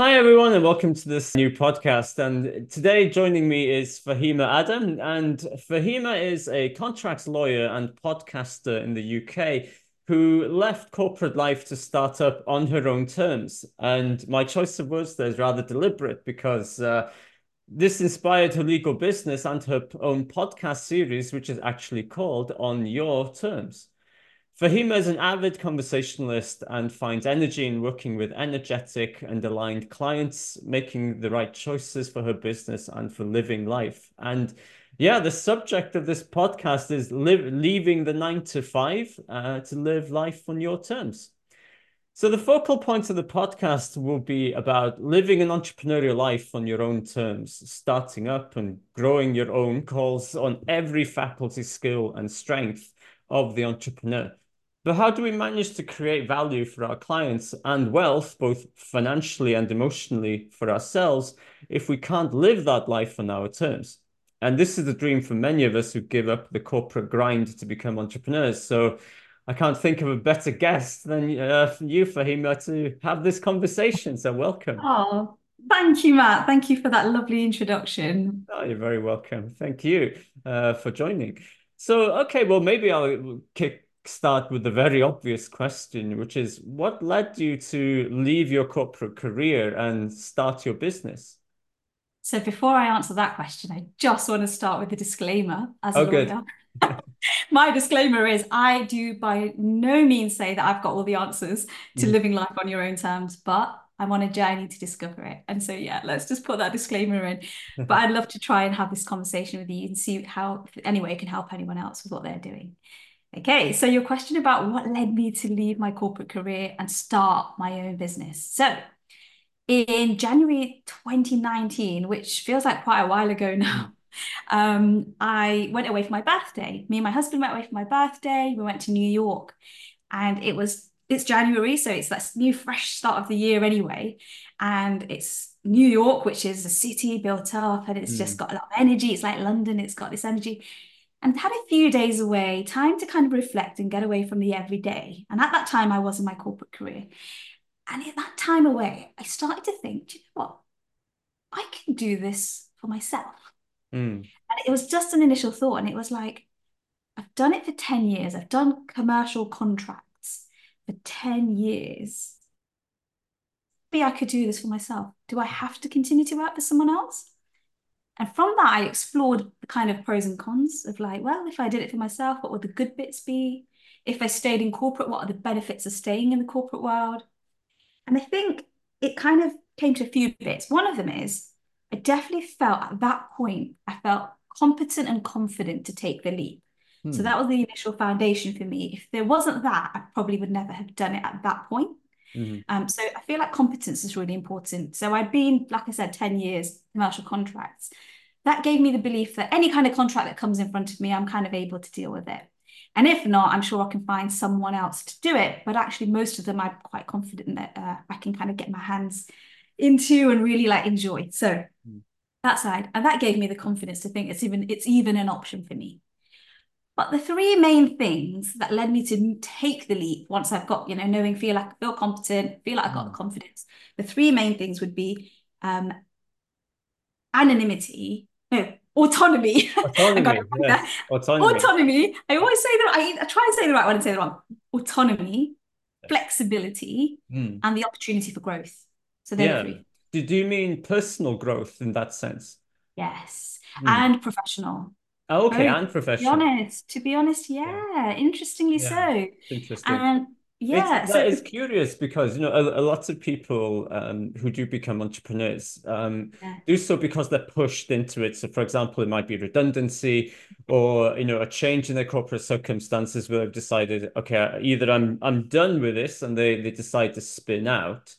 Hi, everyone, and welcome to this new podcast. And today, joining me is Fahimah Adam. And Fahimah is a contracts lawyer and podcaster in the UK who left corporate life to start up on her own terms. And my choice of words there is rather deliberate because uh, this inspired her legal business and her own podcast series, which is actually called On Your Terms. Fahimah is an avid conversationalist and finds energy in working with energetic and aligned clients, making the right choices for her business and for living life. And yeah, the subject of this podcast is live, leaving the nine to five uh, to live life on your terms. So, the focal point of the podcast will be about living an entrepreneurial life on your own terms, starting up and growing your own calls on every faculty, skill, and strength of the entrepreneur. But how do we manage to create value for our clients and wealth, both financially and emotionally for ourselves, if we can't live that life on our terms? And this is the dream for many of us who give up the corporate grind to become entrepreneurs. So I can't think of a better guest than uh, you, Fahimah, to have this conversation. So welcome. Oh, thank you, Mat. Thank you for that lovely introduction. Oh, you're very welcome. Thank you uh, for joining. So, okay, well, maybe I'll kick start with the very obvious question, which is what led you to leave your corporate career and start your business? So before I answer that question, I just want to start with a disclaimer as oh, a lawyer. My disclaimer is I do by no means say that I've got all the answers to mm. living life on your own terms, but I'm on a journey to discover it. And so, yeah, let's just put that disclaimer in. but I'd love to try and have this conversation with you and see how, anyway, it can help anyone else with what they're doing. Okay, so your question about what led me to leave my corporate career and start my own business. So, in January 2019, which feels like quite a while ago now, um, I went away for my birthday. Me and my husband went away for my birthday. We went to New York, and it was it's January, so it's that new fresh start of the year anyway, and it's New York, which is a city built up, and it's mm. just got a lot of energy. It's like London; it's got this energy and had a few days away, time to kind of reflect and get away from the everyday. And at that time, I was in my corporate career. And in that time away, I started to think, do you know what? I can do this for myself. Mm. And it was just an initial thought. And it was like, I've done it for 10 years. I've done commercial contracts for 10 years. Maybe I could do this for myself. Do I have to continue to work for someone else? And from that, I explored the kind of pros and cons of like, well, if I did it for myself, what would the good bits be? If I stayed in corporate, what are the benefits of staying in the corporate world? And I think it kind of came to a few bits. One of them is I definitely felt at that point, I felt competent and confident to take the leap. Hmm. So that was the initial foundation for me. If there wasn't that, I probably would never have done it at that point. Mm-hmm. Um, so I feel like competence is really important. So I'd been, like I said, 10 years commercial contracts. That gave me the belief that any kind of contract that comes in front of me, I'm kind of able to deal with it. And if not, I'm sure I can find someone else to do it. But actually, most of them I'm quite confident that uh, I can kind of get my hands into and really like enjoy. So mm. that side, and that gave me the confidence to think it's even it's even an option for me. But the three main things that led me to take the leap once I've got, you know, knowing, feel like I feel competent, feel like I've got the mm. confidence. The three main things would be um, anonymity, no, autonomy. Autonomy. yes. autonomy. autonomy. I always say that I, I, try and say the right one and say the wrong. Autonomy, flexibility, mm. and the opportunity for growth. So they're yeah. three. Do, do you mean personal growth in that sense? Yes. Mm. And professional. Oh, okay, and professional. To be honest, to be honest, yeah, yeah. interestingly yeah. so. Interesting. And yeah, it's, so, that is curious because you know a, a lot of people um, who do become entrepreneurs um, yeah. do so because they're pushed into it. So, for example, it might be redundancy or you know a change in their corporate circumstances where they've decided, okay, either I'm I'm done with this, and they they decide to spin out,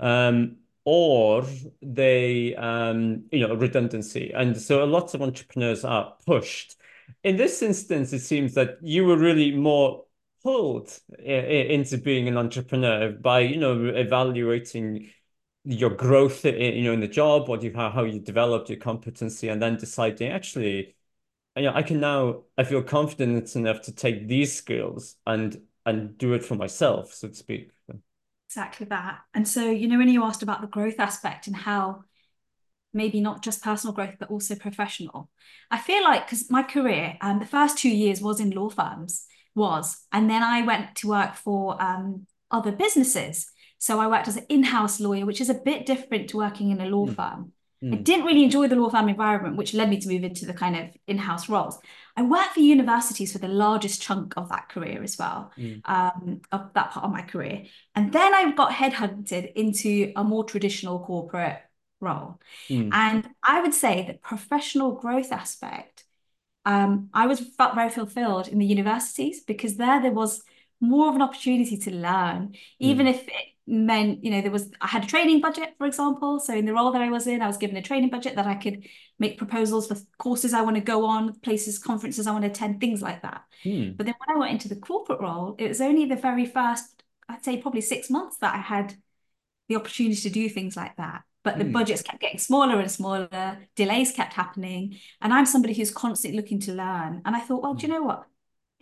um, or they um, you know redundancy and so a lot of entrepreneurs are pushed in this instance it seems that you were really more pulled into being an entrepreneur by you know evaluating your growth in, you know in the job what you how, how you developed your competency and then deciding actually you know i can now i feel confident enough to take these skills and and do it for myself so to speak Exactly that. And so, you know, when you asked about the growth aspect and how maybe not just personal growth, but also professional, I feel like because my career, um, the first two years was in law firms, was, and then I went to work for um, other businesses. So I worked as an in-house lawyer, which is a bit different to working in a law mm. firm. Mm. I didn't really enjoy the law firm environment, which led me to move into the kind of in-house roles. I worked for universities for the largest chunk of that career as well, mm. um, of that part of my career. And then I got headhunted into a more traditional corporate role. Mm. And I would say the professional growth aspect, um, I was felt very fulfilled in the universities because there there was more of an opportunity to learn, even mm. if it meant, you know, there was, I had a training budget, for example. So in the role that I was in, I was given a training budget that I could make proposals for courses I want to go on, places, conferences I want to attend, things like that. Mm. But then when I went into the corporate role, it was only the very first, I'd say probably six months that I had the opportunity to do things like that. But the mm. budgets kept getting smaller and smaller, delays kept happening. And I'm somebody who's constantly looking to learn. And I thought, well, mm. do you hmm. know what?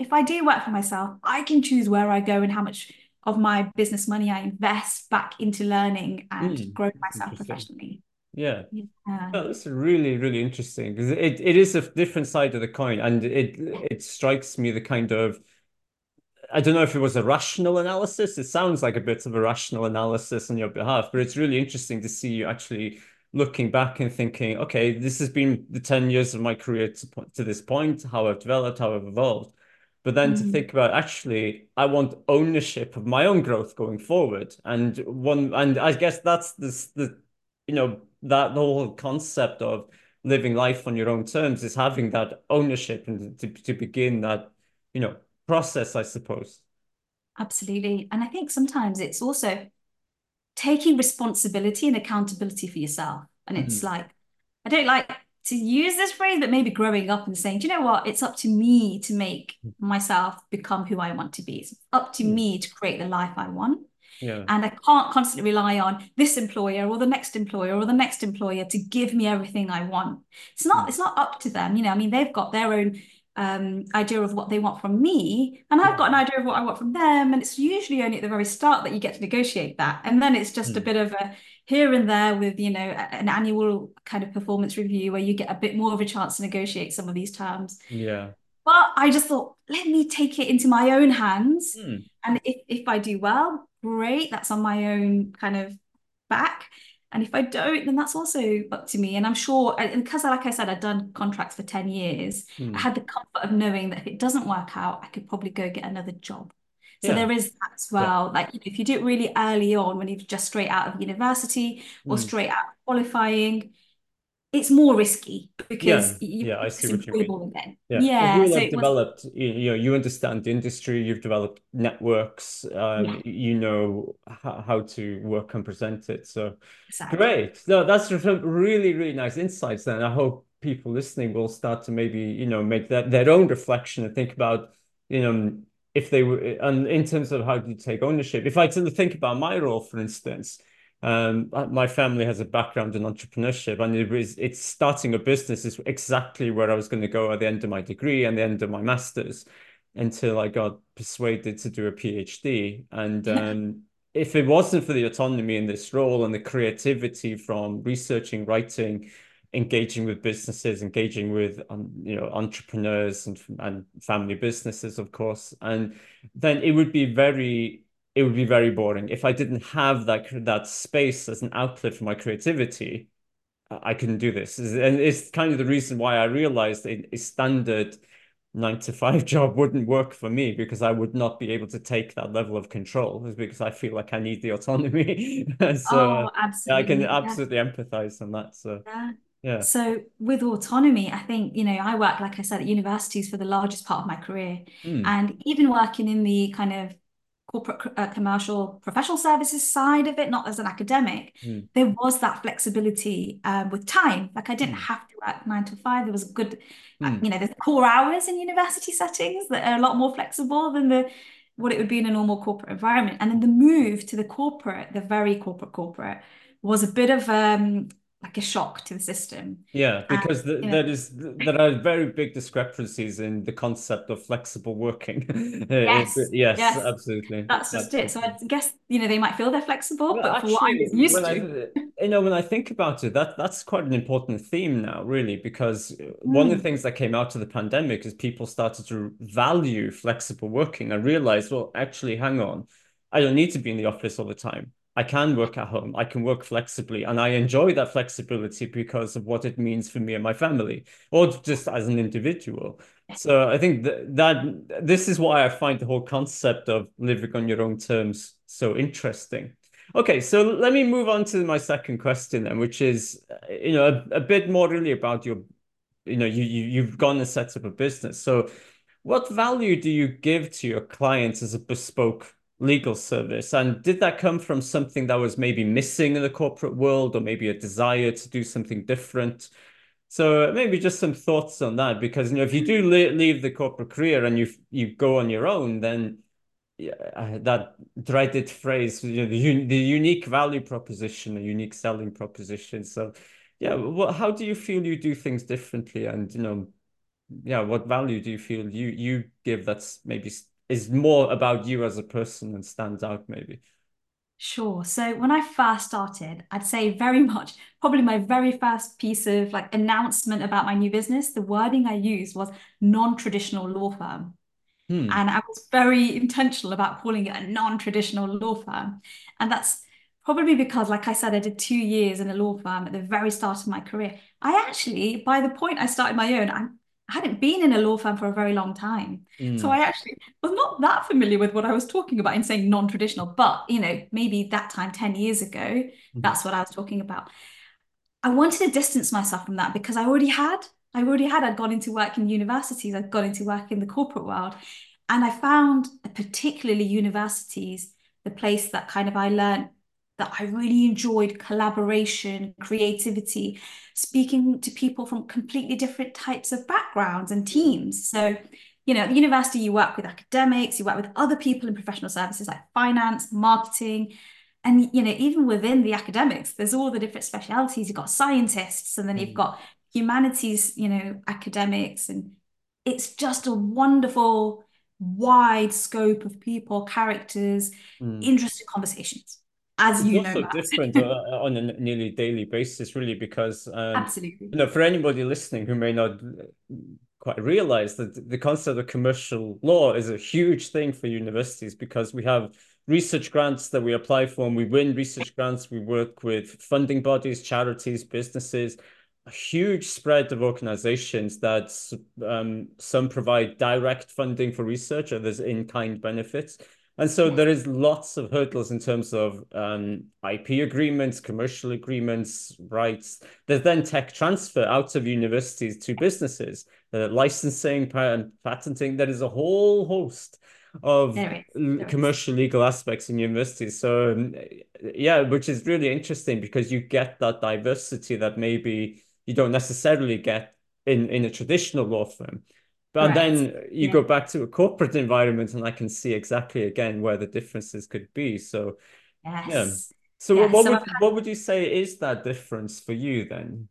if I do work for myself, I can choose where I go and how much of my business money I invest back into learning and mm, growing myself professionally. Yeah. yeah. Oh, that's really, really interesting because it, it is a different side of the coin. And it it strikes me the kind of I don't know if it was a rational analysis. It sounds like a bit of a rational analysis on your behalf, but it's really interesting to see you actually looking back and thinking, okay, this has been the 10 years of my career to, to this point, how I've developed, how I've evolved but then mm. to think about actually i want ownership of my own growth going forward and one and i guess that's this the you know that whole concept of living life on your own terms is having that ownership and to, to begin that you know process i suppose absolutely and i think sometimes it's also taking responsibility and accountability for yourself and it's mm. like i don't like to use this phrase, but maybe growing up and saying, do you know what? It's up to me to make mm. myself become who I want to be. It's up to mm. me to create the life I want. Yeah. And I can't constantly rely on this employer or the next employer or the next employer to give me everything I want. It's not, mm. it's not up to them. You know, I mean, they've got their own um, idea of what they want from me, and I've got an idea of what I want from them. And it's usually only at the very start that you get to negotiate that. And then it's just mm. a bit of a here and there with you know an annual kind of performance review where you get a bit more of a chance to negotiate some of these terms yeah but i just thought let me take it into my own hands mm. and if, if i do well great that's on my own kind of back and if i don't then that's also up to me and i'm sure and because like i said i'd done contracts for 10 years mm. i had the comfort of knowing that if it doesn't work out i could probably go get another job so yeah. there is that as well. Yeah. Like you know, if you do it really early on, when you're just straight out of university or mm. straight out qualifying, it's more risky because yeah, you, yeah I see what you mean. Again. Yeah, yeah you so have developed. Was... You know, you understand the industry. You've developed networks. Um, yeah. You know how, how to work and present it. So exactly. great. No, that's some really really nice insights. Then I hope people listening will start to maybe you know make that their own reflection and think about you know if they were and in terms of how do you take ownership if i tend to think about my role for instance um, my family has a background in entrepreneurship and it was it's starting a business is exactly where i was going to go at the end of my degree and the end of my masters until i got persuaded to do a phd and um, if it wasn't for the autonomy in this role and the creativity from researching writing engaging with businesses, engaging with um, you know entrepreneurs and and family businesses, of course, and then it would be very it would be very boring if I didn't have that that space as an outlet for my creativity. I couldn't do this, and it's kind of the reason why I realized a, a standard nine to five job wouldn't work for me because I would not be able to take that level of control is because I feel like I need the autonomy. so oh, I can absolutely yeah. empathize on that. So yeah. Yeah. So with autonomy, I think, you know, I work, like I said, at universities for the largest part of my career. Mm. And even working in the kind of corporate uh, commercial professional services side of it, not as an academic, mm. there was that flexibility um, with time. Like I didn't mm. have to work nine to five. There was a good, uh, you know, there's core hours in university settings that are a lot more flexible than the what it would be in a normal corporate environment. And then the move to the corporate, the very corporate corporate, was a bit of um, like a shock to the system. Yeah, because the, there is there are very big discrepancies in the concept of flexible working. Yes, yes, yes, absolutely. That's just absolutely. it. So I guess you know they might feel they're flexible, well, but actually, for what I'm used to, I, you know, when I think about it, that that's quite an important theme now, really, because mm. one of the hmm. things that came out of the pandemic is people started to value flexible working and realized, well, actually, hang on, I don't need to be in the office all the time. I can work at home. I can work flexibly, and I enjoy that flexibility because of what it means for me and my family, or just as an individual. So I think that, that this is why I find the whole concept of living on your own terms so interesting. Okay, so let me move on to my second question then, which is, uh, you know, a, a bit more really about your, you know, you, you you've gone and set up a business. So, what value do you give to your clients as a bespoke legal service? And did that come from something that was maybe missing in the corporate world or maybe a desire to do something different? So maybe just some thoughts on that, because you know if you do leave the corporate career and you you go on your own, then yeah, uh, that dreaded phrase, you know, the, the unique value proposition, a unique selling proposition. So yeah, what how do you feel you do things differently, and you know, yeah, what value do you feel you you give that's maybe is more about you as a person and stands out maybe? Sure. So when I first started, I'd say very much, probably my very first piece of like announcement about my new business, the wording I used was non-traditional law firm. Hmm. And I was very intentional about calling it a non-traditional law firm. And that's probably because, like I said, I did two years in a law firm at the very start of my career. I actually, by the point I started my own, I'm I hadn't been in a law firm for a very long time. Mm. So I actually was not that familiar with what I was talking about in saying non-traditional, but you know, maybe that time 10 years ago, mm-hmm. that's what I was talking about. I wanted to distance myself from that because I already had, I already had, I'd gone into work in universities, I'd gone into work in the corporate world. And I found particularly universities, the place that kind of I learned that I really enjoyed collaboration, creativity, speaking to people from completely different types of backgrounds and teams. So, you know, at the university, you work with academics, you work with other people in professional services like finance, marketing. And, you know, even within the academics, there's all the different specialities. You've got scientists, and then you've mm. got humanities, you know, academics. And it's just a wonderful, wide scope of people, characters, mm. interesting conversations as you know different uh, uh, on a nearly daily basis really because um, absolutely. you know for anybody listening who may not quite realize that the concept of commercial law is a huge thing for universities because we have research grants that we apply for and we win research grants. We work with funding bodies charities businesses a huge spread of organizations that um, some provide direct funding for research others in-kind benefits and so there is lots of hurdles in terms of um, IP agreements, commercial agreements, rights. There's then tech transfer out of universities to businesses, uh, licensing, patenting. There is a whole host of there is. There commercial is. legal aspects in universities. So um, yeah, which is really interesting because you get that diversity that maybe you don't necessarily get in, in a traditional law firm. But right. then you yeah. go back to a corporate environment, and I can see exactly again where the differences could be. So, yes. yeah. So, yes. what so would what would you say is that difference for you then?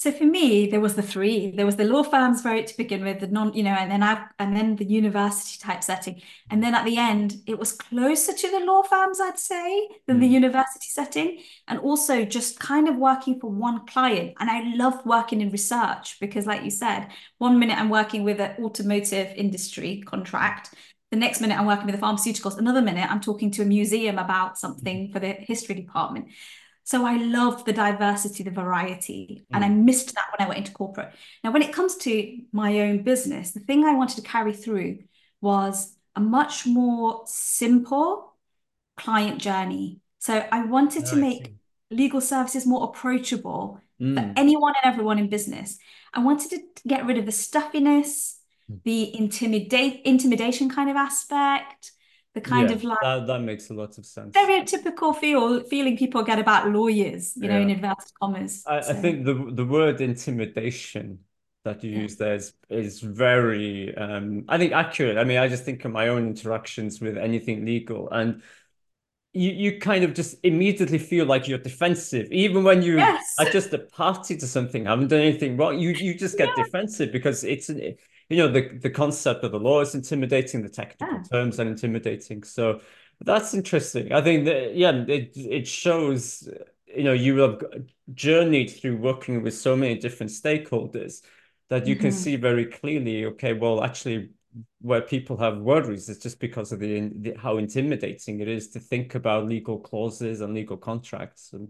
So for me, there was the three. There was the law firms right to begin with, the non, you know, and then I and then the university type setting. And then at the end, it was closer to the law firms, I'd say, than mm. the hmm. university setting. And also just kind of working for one client. And I love working in research because, like you said, one minute I'm working with an automotive industry contract. The next minute I'm working with the pharmaceuticals. Another minute I'm talking to a museum about something for the history department. So I loved the diversity, the variety, mm. and I mm. missed that when I went into corporate. Now, when it comes to my own business, the thing I wanted to carry through was a much more simple client journey. So I wanted to make legal services more approachable mm. for anyone and everyone in business. I wanted to get rid of the stuffiness, mm. the intimidate intimidation kind of aspect the kind yeah, of like that, that makes a lot of sense stereotypical feel feeling people get about lawyers you yeah. know in inverted commas I, so. I, think the the word intimidation that you yeah. use there is is very um I think accurate I mean I just think of my own interactions with anything legal and you you kind of just immediately feel like you're defensive, even when you yes. are just a party to something, haven't done anything wrong. You you just get yeah. defensive because it's you know the the concept of the law is intimidating, the technical yeah. terms are intimidating. So that's interesting. I think that yeah, it it shows you know you have journeyed through working with so many different stakeholders that you mm -hmm. can mm-hmm. see very clearly. Okay, well, actually, where people have worries is just because of the, the, how intimidating it is to think about legal clauses and legal contracts and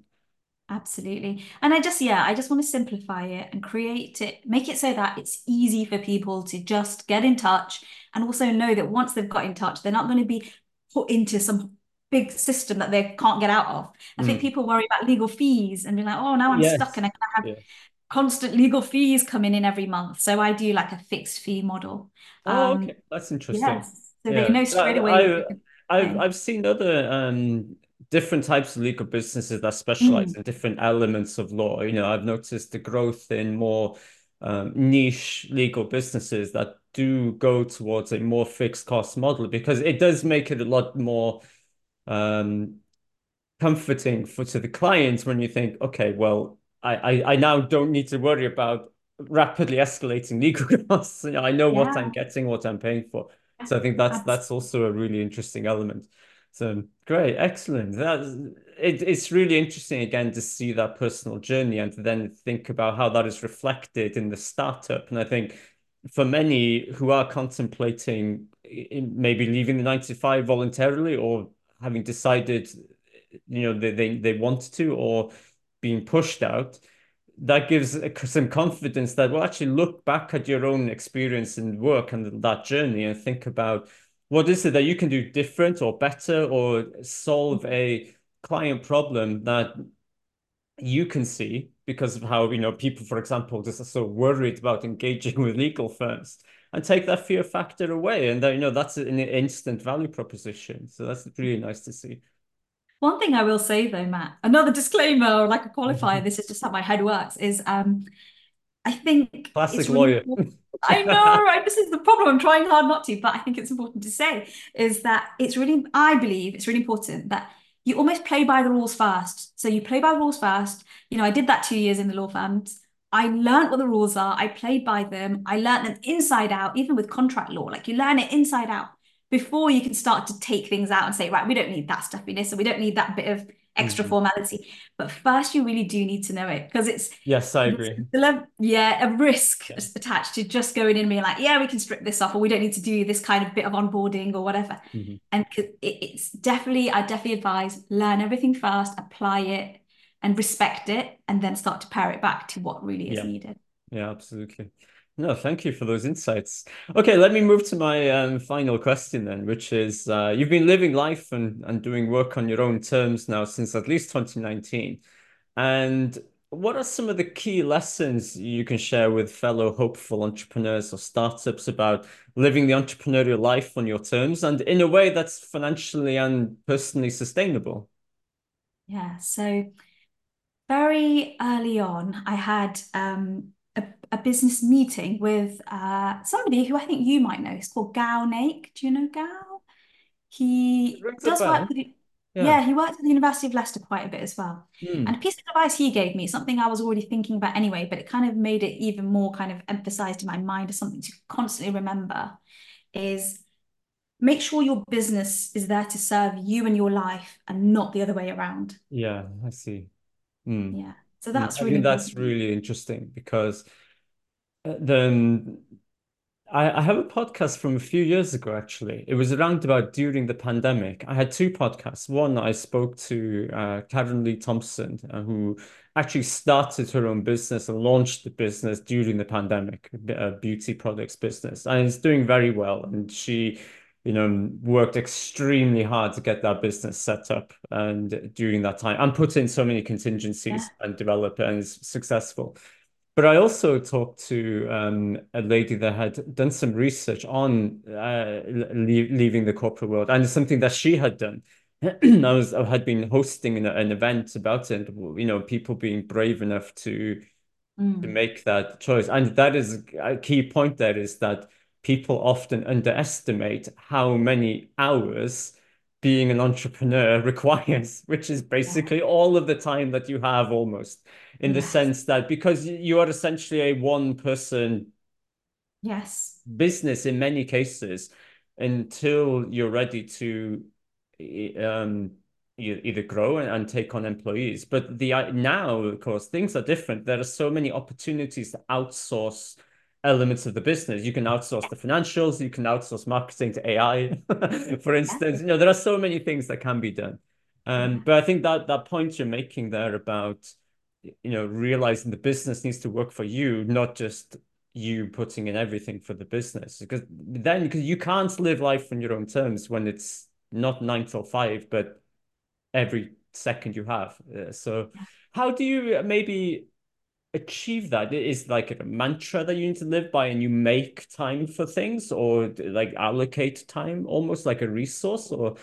absolutely and i just yeah i just want to simplify it and create it make it so that it's easy for people to just get in touch and also know that once they've got in touch they're not going to be put into some big system that they can't get out of i mm. think people worry about legal fees and be like oh now i'm yes. stuck and i have yeah constant legal fees coming in every month. So I do like a fixed fee model. Oh, um, okay. That's interesting. Yes. So yeah. they know straight away. I, have I've seen other um, different types of legal businesses that specialize mm. in different elements of law. You know, I've noticed the growth in more um, niche legal businesses that do go towards a more fixed cost model because it does make it a lot more um, comforting for to the clients when you think, okay, well, I, I, I now don't need to worry about rapidly escalating legal costs. You know, I know yeah. what I'm getting, what I'm paying for. So I think that's that's also a really interesting element. So great, excellent. That it, it's really interesting again to see that personal journey and to then think about how that is reflected in the startup. And I think for many who are contemplating maybe leaving the 95 voluntarily or having decided you know they, they, they want to or being pushed out, that gives some confidence that will actually look back at your own experience and work and that journey and think about what is it that you can do different or better or solve a client problem that you can see because of how you know people for example just are so worried about engaging with legal firms and take that fear factor away and that you know that's an instant value proposition. So that's really nice to see. One thing I will say though, Mat, another disclaimer or like a qualifier, this is just how my head works, is um I think classic really lawyer. I know, right? This is the problem. I'm trying hard not to, but I think it's important to say is that it's really, I believe it's really important that you almost play by the rules first. So you play by the rules first. You know, I did that two years in the law firms. I learned what the rules are. I played by them. I learned them inside out, even with contract law. Like you learn it inside out before you can start to take things out and say, right, we don't need that stuffiness, and we don't need that bit of extra mm-hmm. formality. But first, you really do need to know it because it's yes, I agree. yeah, a risk yeah. attached to just going in and being like, yeah, we can strip this off, or we don't need to do this kind of bit of onboarding or whatever. Mm-hmm. And it's definitely, I definitely advise learn everything first, apply it, and respect it, and then start to pare it back to what really is yeah. needed. Yeah, absolutely. No, thank you for those insights. Okay, let me move to my um, final question then, which is uh, you've been living life and, and doing work on your own terms now since at least 2019. And what are some of the key lessons you can share with fellow hopeful entrepreneurs or startups about living the entrepreneurial life on your terms and in a way that's financially and personally sustainable? Yeah, so very early on, I had um, a business meeting with uh, somebody who I think you might know. It's called Gao Naik. Do you know Gao? He does work with, yeah. yeah. he worked at the University of Leicester quite a bit as well. Mm. And a piece of advice he gave me, something I was already thinking about anyway, but it kind of made it even more kind of emphasized in my mind as something to constantly remember is make sure your business is there to serve you and your life and not the other way around. Yeah, I see. Mm. Yeah. So that's I really that's really interesting because then I, I have a podcast from a few years ago, actually. It was around about during the pandemic. I had two podcasts. One, I spoke to uh, Karen Lee Thompson, uh, who actually started her own business and launched the business during the pandemic, a beauty products business. And it's doing very well. And she, you know, worked extremely hard to get that business set up and during that time and put in so many contingencies yeah. and develop and is successful. But I also talked to um, a lady that had done some research on uh, leaving the corporate world, and it's something that she had done. I was I had been hosting an, an event about it. You know, people being brave enough to mm. to make that choice, and that is a key point. There is that people often underestimate how many hours being an entrepreneur requires, which is basically yeah. all of the time that you have almost in yes. the sense that because you are essentially a one person yes business in many cases until you're ready to um either grow and, and take on employees but the now of course things are different there are so many opportunities to outsource elements of the business. You can outsource the financials, you can outsource marketing to AI, for instance. You know, there are so many things that can be done. Um, but I think that that point you're making there about you know realizing the business needs to work for you, not just you putting in everything for the business. Because then because you can't live life on your own terms when it's not nine till five, but every second you have. Uh, so how do you maybe achieve that? Is like a mantra that you need to live by and you make time for things or like allocate time almost like a resource or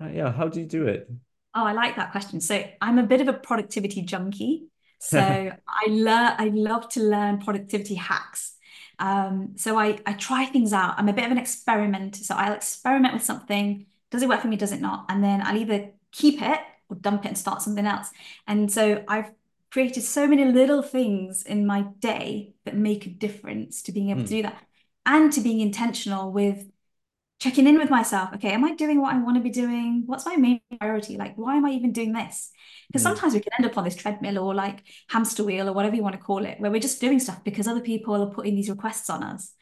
uh, yeah, how do you do it? Oh, I like that question. So I'm a bit of a productivity junkie. So I learn I love to learn productivity hacks. Um, so I I try things out. I'm a bit of an experimenter. So I'll experiment with something. Does it work for me? Does it not? And then I'll either keep it or dump it and start something else. And so I've created so many little things in my day that make a difference to being able mm. to hmm. do that and to being intentional with checking in with myself okay am i doing what i want to be doing? What's my main priority? Like why am i even doing this? Because mm. sometimes we can end up on this treadmill or like hamster wheel or whatever you want to call it where we're just doing stuff because other people are putting these requests on us.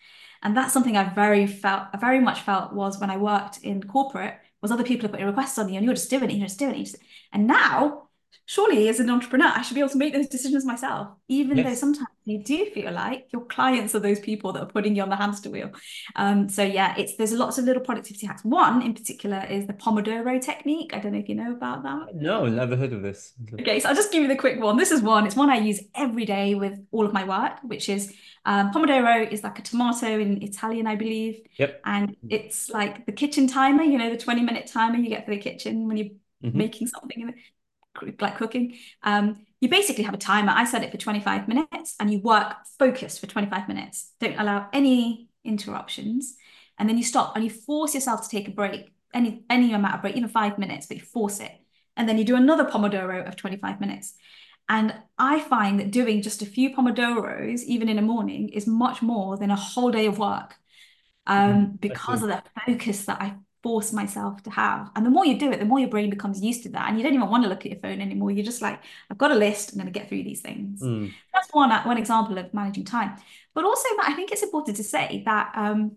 And that's something i very felt i very much felt was when i worked in corporate was other people are putting requests on you and you're just doing it you're just doing it and now surely as an entrepreneur, I should be able to make those decisions myself, even yes. though sometimes you do feel like your clients are those people that are putting you on the hamster wheel. Um, so yeah, it's there's lots of little productivity hacks. One in particular is the Pomodoro technique. I don't know if you know about that. No, never heard of this. Okay, so I'll just give you the quick one. This is one. It's one I use every day with all of my work, which is um, Pomodoro is like a tomato in Italian, I believe. Yep. And it's like the kitchen timer, you know, the 20 minute timer you get for the kitchen when you're mm-hmm. making something like cooking. Um, you basically have a timer. I set it for 25 minutes and you work focused for 25 minutes. Don't allow any interruptions. And then you stop and you force yourself to take a break, any, any amount of break, even five minutes, but you force it. And then you do another Pomodoro of 25 minutes. And I find that doing just a few Pomodoros, even in a morning, is much more than a whole day of work um, mm, because of the focus that I force myself to have. And the more you do it, the more your brain becomes used to that. And you don't even want to look at your phone anymore. You're just like, I've got a list, I'm going to get through these things. Mm. That's one, one example of managing time. But also, I think it's important to say that um,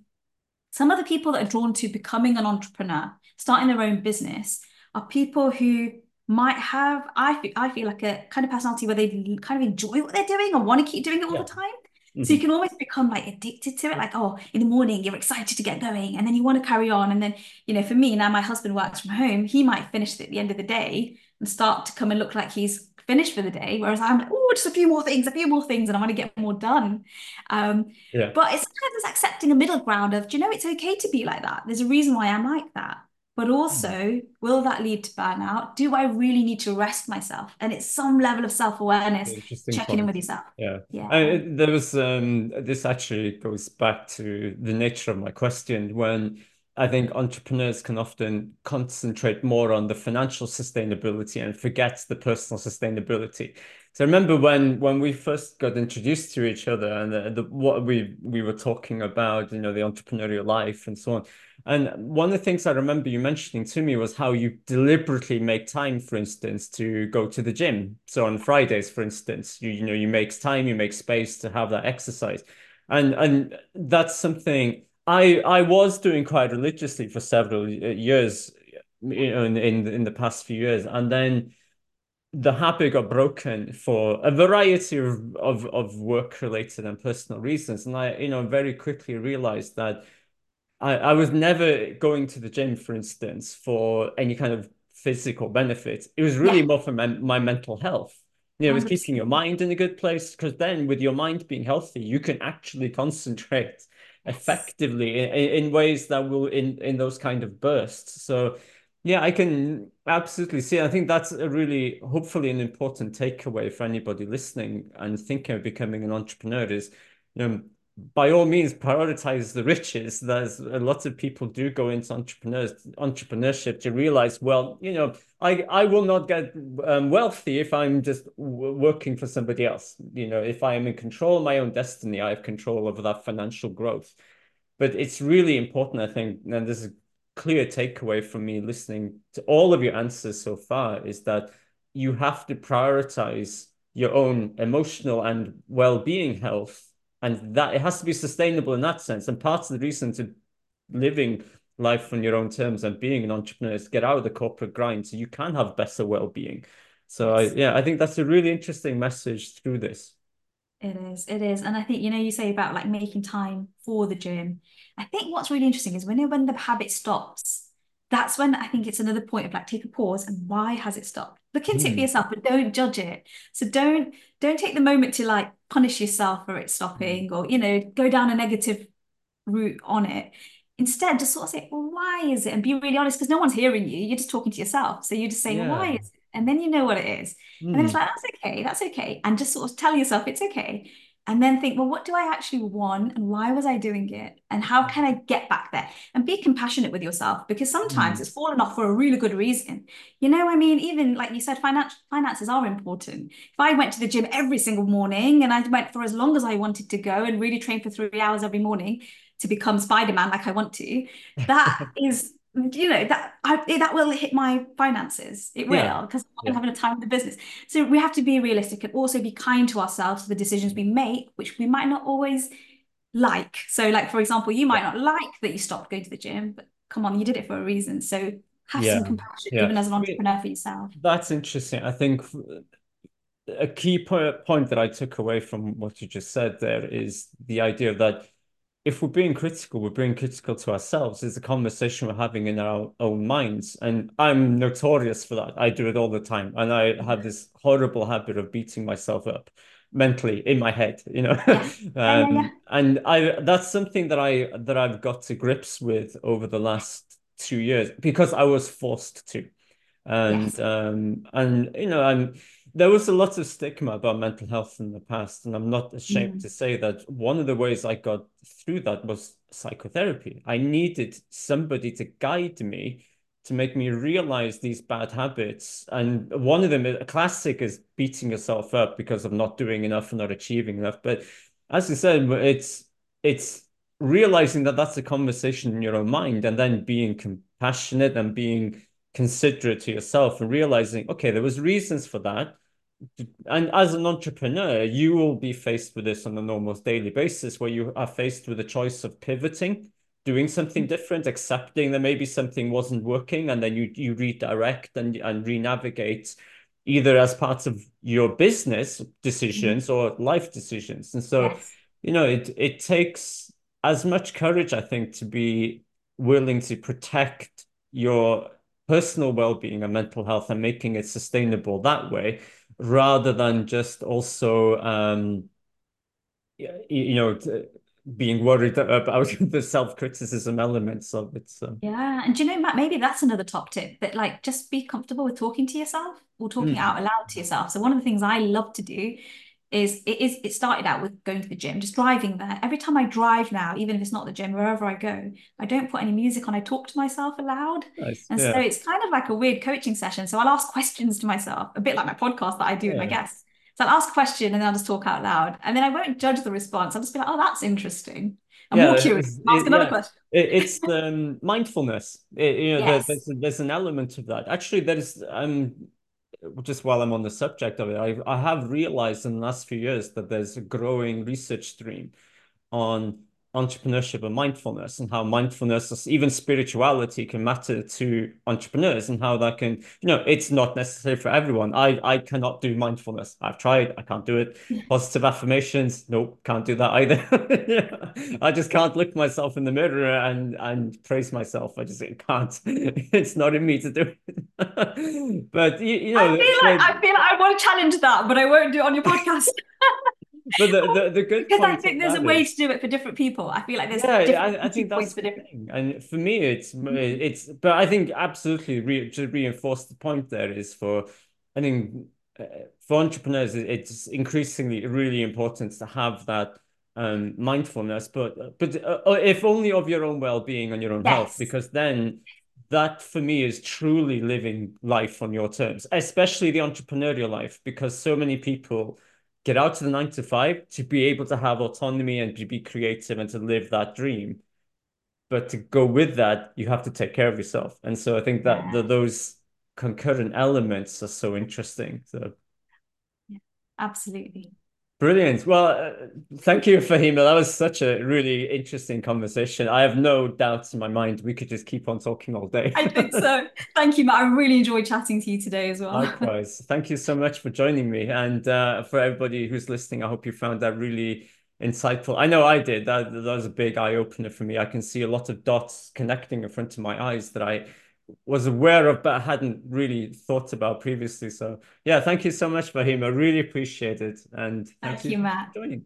some of the people that are drawn to becoming an entrepreneur, starting their own business, are people who might have, I feel, I feel like a kind of personality where they kind of enjoy what they're doing and want to keep doing it all yeah. the time. Mm-hmm. So you can always become like addicted to it. Like, oh, in the morning, you're excited to get going. And then you want to carry on. And then, you know, for me, now my husband works from home, he might finish at the end of the day and start to come and look like he's finished for the day. Whereas I'm like, oh, just a few more things, a few more things, and I want to get more done. Um, yeah. But it's sometimes accepting a middle ground of, do you know, it's okay to be like that. There's a reason why I'm like that. But also, mm. will that lead to burnout? Do I really need to rest myself? And it's some level of self awareness, checking point. in with yourself. Yeah, yeah. I, there was um, this actually goes back to the nature of my question when I think entrepreneurs can often concentrate more on the financial sustainability and forget the personal sustainability. So I remember when when we first got introduced to each other and the, the, what we we were talking about, you know, the entrepreneurial life and so on. And one of the things I remember you mentioning to me was how you deliberately make time, for instance, to go to the gym. So on Fridays, for instance, you you know you make time, you make space to have that exercise, and and that's something I I was doing quite religiously for several years, you know, in in, in the past few years, and then the habit got broken for a variety of, of, of work related and personal reasons. And I, you know, very quickly realized that I, I was never going to the gym, for instance, for any kind of physical benefit. It was really yeah. more for my, my mental health. You know, it was mm-hmm. keeping your mind in a good place because then with your mind being healthy, you can actually concentrate effectively in, in ways that will in in those kind of bursts. So yeah, I can absolutely see. I think that's a really hopefully an important takeaway for anybody listening and thinking of becoming an entrepreneur is you know by all means prioritize the riches. There's a lot of people do go into entrepreneurs entrepreneurship to realize, well, you know, I I will not get um, wealthy if I'm just working for somebody else. You know, if I am in control of my own destiny, I have control over that financial growth. But it's really important, I think, and this is clear takeaway from me listening to all of your answers so far, is that you have to prioritize your own emotional and well-being health and that it has to be sustainable in that sense. And part of the reason to living life on your own terms and being an entrepreneur is get out of the corporate grind so you can have better well-being. So. I, yeah i think that's a really interesting message through this it is it is. And i think you know you say about like making time for the gym. I think what's really interesting is when when the habit stops that's when i think it's another point of like take a pause and why has it stopped? Look into mm. it for hmm. yourself but don't judge it. So don't don't take the moment to like punish yourself for it stopping or you know go down a negative route on it. Instead just sort of say well why is it? And be really honest because no one's hearing you. You're just talking to yourself. So you're just saying yeah. well, why is it and then you know what it is mm. and then it's hmm. like that's okay that's okay and just sort of tell yourself it's okay and then think, well, what do I actually want and why was I doing it? And how can I get back there? And be compassionate with yourself because sometimes mm. it's fallen off for a really good reason. You know, I mean, even like you said, finance, finances are important. If I went to the gym every single morning and I went for as long as I wanted to go and really trained for three hours every morning to become Spider-Man like I want to, that is you know that I, that will hit my finances. It will because yeah. i'm yeah. having a time with the business. So we have to be realistic and also be kind to ourselves for the decisions we make which we might not always like. So like for example you might not like that you stopped going to the gym but come on you did it for a reason. So have yeah. some compassion even as an entrepreneur for yourself. that's interesting. I think a key point that i took away from what you just said there is the idea that if we're being critical, we're being critical to ourselves. It's a conversation we're having in our own minds. And I'm notorious for that. I do it all the time. And I have this horrible habit of beating myself up mentally in my head, you know. um, and I that's something that I that I've got to grips with over the last two years because I was forced to. And yes. um and you know, I'm there was a lot of stigma about mental health in the past, and I'm not ashamed mm. to say that one of the ways I got through that was psychotherapy. I needed somebody to guide me to make me realize these bad habits. And one of them, a classic, is beating yourself up because of not doing enough or not achieving enough. But as you said, it's it's realizing that that's a conversation in your own mind, and then being compassionate and being considerate to yourself and realizing, okay, there was reasons for that and as an entrepreneur, you will be faced with this on an almost daily basis where you are faced with a choice of pivoting, doing something mm-hmm. different, accepting that maybe something wasn't working, and then you you redirect and, and re-navigate either as part of your business decisions mm-hmm. or life decisions. And so, yes. you know, it it takes as much courage, I think, to be willing to protect your personal well-being and mental health and making it sustainable that way rather than just also um, you know being worried about the self-criticism elements of it so yeah and do you know matt maybe that's another top tip that like just be comfortable with talking to yourself or talking mm. out aloud to yourself so one of the things i love to do is it is it started out with going to the gym, just driving there. Every time I drive now, even if it's not the gym, wherever I go, I don't put any music on. I talk to myself aloud. Nice. And yeah. so it's kind of like a weird coaching session. So I'll ask questions to myself, a bit like my podcast that I do yeah. with my guests. So I'll ask a question and then I'll just talk out loud. And then I won't judge the response. I'll just be like, oh, that's interesting. I'm yeah, more curious. Ask it, another yeah. question. it, it's um, mindfulness. It, you know, yes. there's, there's an element of that. Actually, there's um just while I'm on the subject of it, I, I have realized in the last few years that there's a growing research stream on entrepreneurship and mindfulness and how mindfulness even spirituality can matter to entrepreneurs and how that can you know it's not necessary for everyone. I i cannot do mindfulness. I've tried. I can't do it. Positive affirmations? Nope can't do that either. I just can't look myself in the mirror and and praise myself. I just can't. It's not in me to do it. But you, you know i feel like i feel like i want to challenge that but i won't do it on your podcast but the, the, the good because I think there's a way is, to do it for different people. I feel like there's yeah, I, I think that's for different. Thing. And for me, it's it's. But I think absolutely re, to reinforce the point there is for I think uh, for entrepreneurs, it's increasingly really important to have that um, mindfulness, but but uh, uh, if only of your own well-being and your own yes. health, because then that for me is truly living life on your terms, especially the entrepreneurial life, because so many people get out to the nine to five to be able to have autonomy and to be creative and to live that dream. But to go with that, you have to take care of yourself. And so I think that the, those concurrent elements are so interesting. So, yeah, absolutely. Brilliant. Well, uh, thank you, Fahimah. That was such a really interesting conversation. I have no doubts in my mind we could just keep on talking all day. I think so. Thank you, Mat. I really enjoyed chatting to you today as well. Likewise. Thank you so much for joining me. And uh, for everybody who's listening, I hope you found that really insightful. I know I did. That, that was a big eye opener for me. I can see a lot of dots connecting in front of my eyes that I was aware of, but hadn't really thought about previously. So yeah, thank you so much, Fahimah. I really appreciate it. And thank, thank you, you, Mat. joining.